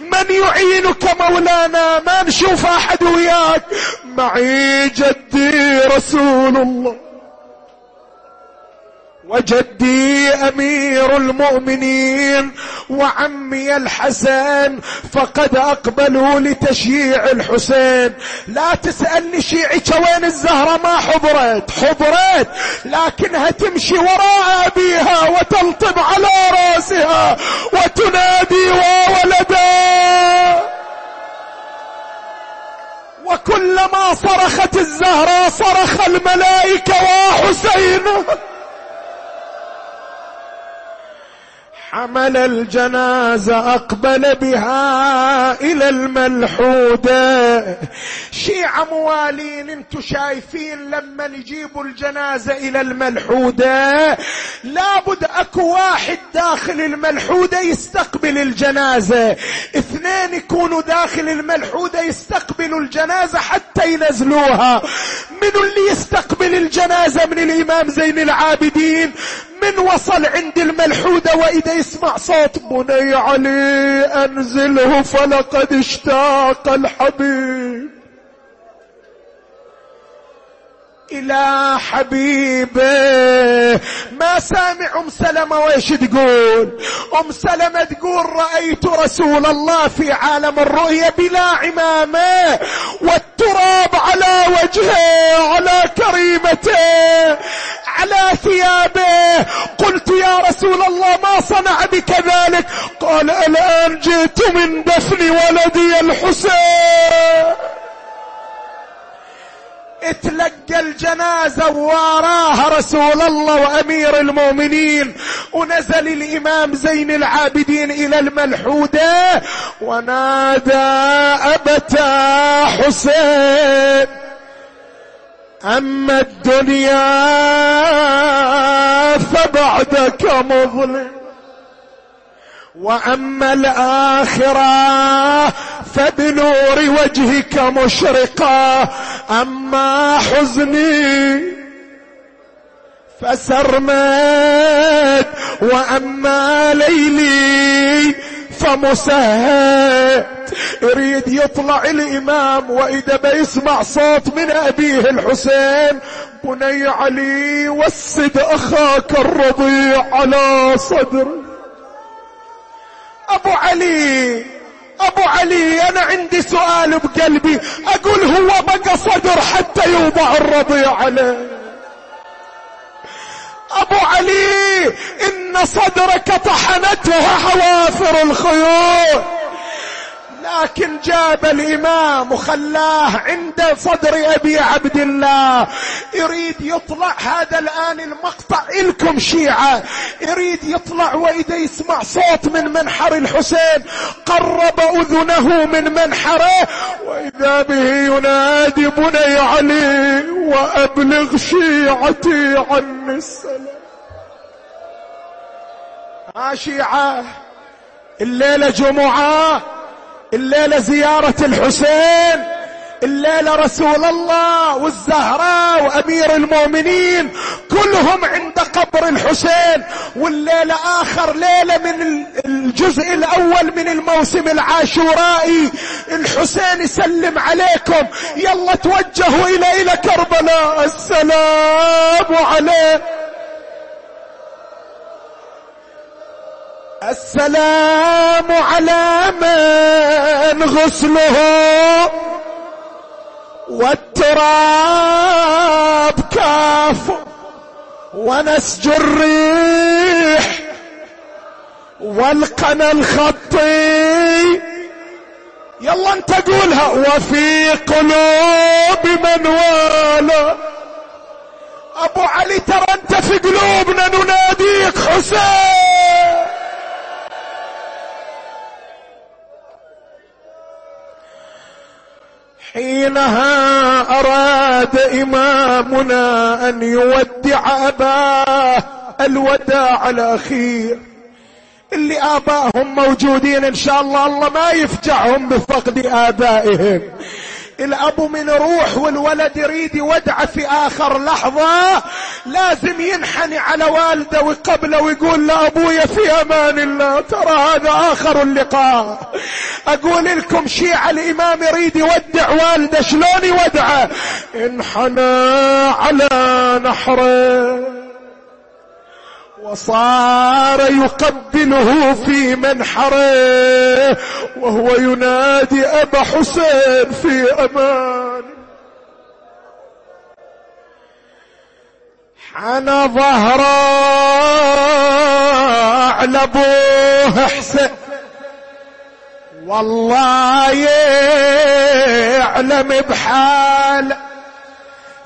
من يعينك مولانا؟ ما نشوف أحد وياك. معي جدي رسول الله. وجدي أمير المؤمنين وعمي الحسن فقد أقبلوا لتشييع الحسين. لا تسألني شيعك وين الزهرة ما حضرت حضرت لكنها تمشي وراء أبيها وتلطم على رأسها وتنادي وولدا. وكلما صرخت الزهرة صرخ الملائكة وحسين. حمل الجنازة أقبل بها إلى الملحودة. شيعة موالين انتو شايفين لما يجيبوا الجنازة إلى الملحودة؟ لابد أكو واحد داخل الملحودة يستقبل الجنازة. اثنين يكونوا داخل الملحودة يستقبلوا الجنازة حتى ينزلوها. من اللي يستقبل الجنازة من الإمام زين العابدين؟ من وصل عند الملحودة وإذا يسمع صوت بني علي أنزله فلقد اشتاق الحبيب. إلى حبيبه. ما سامع أم سلمة ويش تقول؟ أم سلمة تقول رأيت رسول الله في عالم الرؤية بلا عمامة والتراب على وجهه على كريمته. على ثيابه. قلت يا رسول الله ما صنع بك ذلك؟ قال الآن جئت من دفن ولدي الحسين. اتلقى الجنازة وراها رسول الله وأمير المؤمنين. ونزل الإمام زين العابدين إلى الملحودة. ونادى أبتا حسين. أما الدنيا فبعدك مظلم. وأما الآخرة فبنور وجهك مشرقة. أما حزني فسرمد. وأما ليلي فمسهد يريد يطلع الإمام وإذا بيسمع صوت من أبيه الحسين بني علي وسد أخاك الرضيع على صدره أبو علي أبو علي أنا عندي سؤال بقلبي. أقول هو بقى صدر حتى يوضع الرضيع عليه. أبو علي إن صدرك طحنتها حوافر الخيول. لكن جاب الإمام وخلاه عند صدر أبي عبد الله. يريد يطلع هذا الآن المقطع إلكم شيعة. يريد يطلع وإذا يسمع صوت من منحر الحسين قرب أذنه من منحره. وإذا به ينادي بني علي وأبلغ شيعتي عني السلام. ها شيعة الليلة جمعة. الليلة زيارة الحسين الليلة رسول الله والزهراء وأمير المؤمنين كلهم عند قبر الحسين والليلة آخر ليلة من الجزء الأول من الموسم العاشورائي الحسين يسلم عليكم يلا توجهوا إلى إلى كربلاء السلام عليكم. السلام على من غسله والتراب كاف ونسج الريح والقنا الخطي. يلا انت قولها. وفي قلوب من والى. أبو علي ترى انت في قلوبنا نناديك حسين. حينها أراد إمامنا أن يودع أباه الوداع الاخير اللي آبائهم موجودين إن شاء الله الله ما يفجعهم بفقد آبائهم. الأب من روح والولد يريد يودع في آخر لحظة لازم ينحني على والده وقبله ويقول لأبويا في أمان الله ترى هذا آخر اللقاء. أقول لكم شيعة الإمام يريد يودع والده شلون يودعه؟ انحنى على نحره. وصار يقبله في منحره وهو ينادي أبا حسين في أمان. حنى ظهره على ابوه حسين والله يعلم بحال.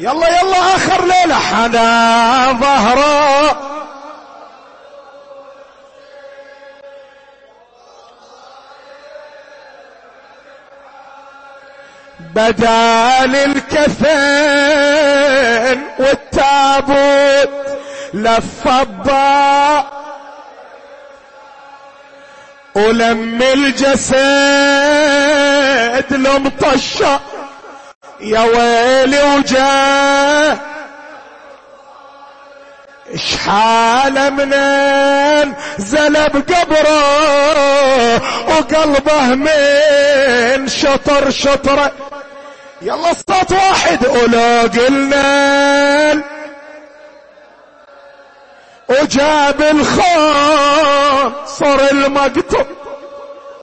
يلا يلا آخر ليلة. حنى ظهره بدال الكفن والتابوت لف الضاء ولم الجسد لمطشة يا ويلي وجاه شحال منين؟ زلب قبره وقلبه من شطر شطره. يلا الصوت واحد. ولو قلنا. وجاب الخون صار المقتل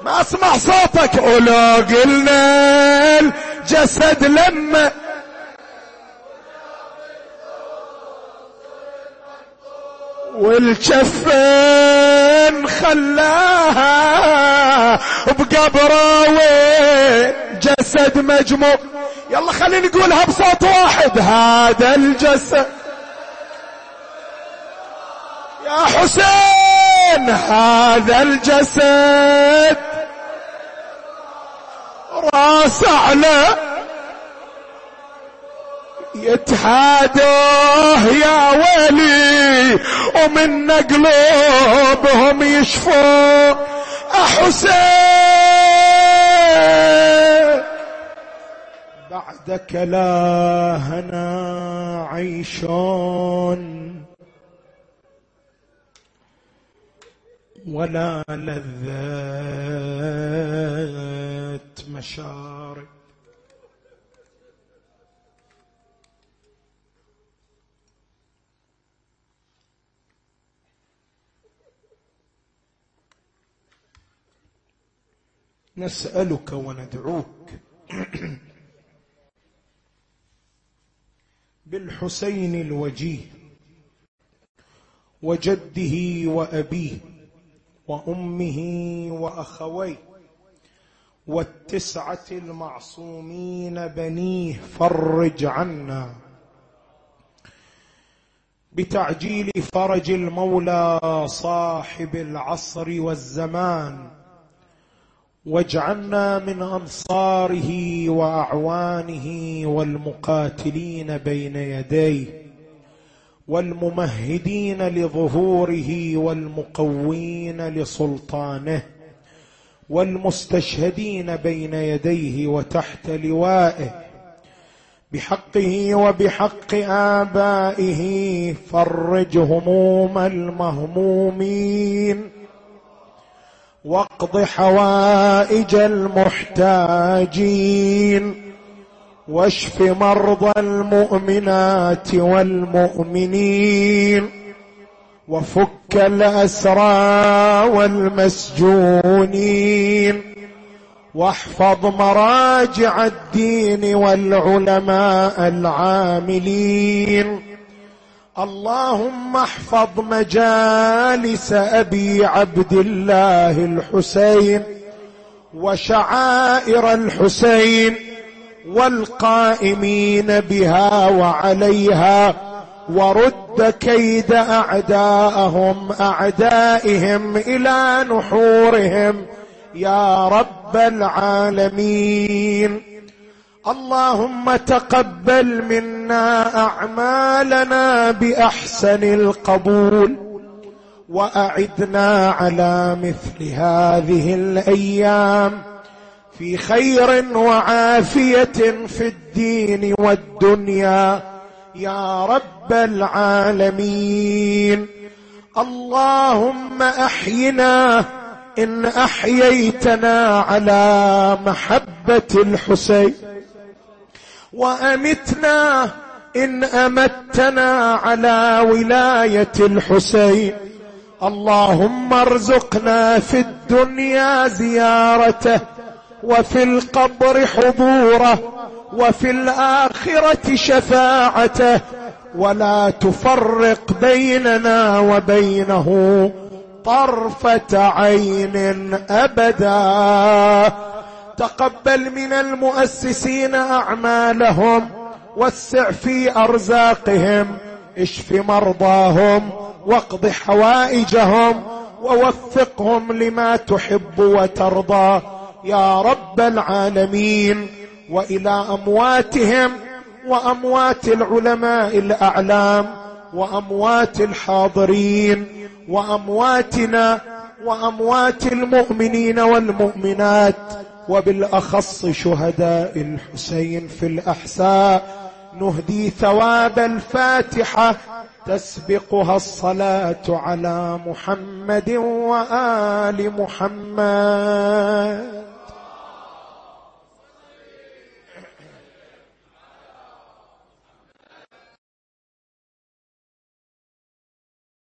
ما اسمع صوتك. ولو قلنا. الجسد لما. والجفن خلاها بقبره جسد مجموع. يلا خلينا نقولها بصوت واحد. هذا الجسد. يا حسين هذا الجسد. راس على يتحادوه يا ويلي ومن قلوبهم يشفوا. حسين! بعدك لا هنا عيشون ولا لذات مشارب نسألك وندعوك (clears throat) بالحسين الوجيه وجده وأبيه وأمه وأخويه والتسعة المعصومين بنيه فرج عنا بتعجيل فرج المولى صاحب العصر والزمان واجعلنا من أنصاره وأعوانه والمقاتلين بين يديه والممهدين لظهوره والمقوين لسلطانه والمستشهدين بين يديه وتحت لوائه بحقه وبحق آبائه فرج هموم المهمومين واقض حوائج المحتاجين واشف مرضى المؤمنات والمؤمنين وفك الأسرى والمسجونين واحفظ مراجع الدين والعلماء العاملين اللهم احفظ مجالس أبي عبد الله الحسين وشعائر الحسين والقائمين بها وعليها ورد كيد أعداءهم أعدائهم إلى نحورهم يا رب العالمين اللهم تقبل منا أعمالنا بأحسن القبول وأعدنا على مثل هذه الأيام في خير وعافية في الدين والدنيا. يا رب العالمين. اللهم أحينا إن أحييتنا على محبة الحسين. وأمتنا إن أمتنا على ولاية الحسين. اللهم ارزقنا في الدنيا زيارته وفي القبر حضوره وفي الآخرة شفاعته. ولا تفرق بيننا وبينه طرفة عين أبدا. تقبل من المؤسسين أعمالهم وسع في أرزاقهم اشف مرضاهم واقض حوائجهم ووفقهم لما تحب وترضى. يا رب العالمين وإلى أمواتهم وأموات العلماء الأعلام وأموات الحاضرين وأمواتنا وأموات المؤمنين والمؤمنات وبالأخص شهداء الحسين في الأحساء نهدي ثواب الفاتحة تسبقها الصلاة على محمد وآل محمد.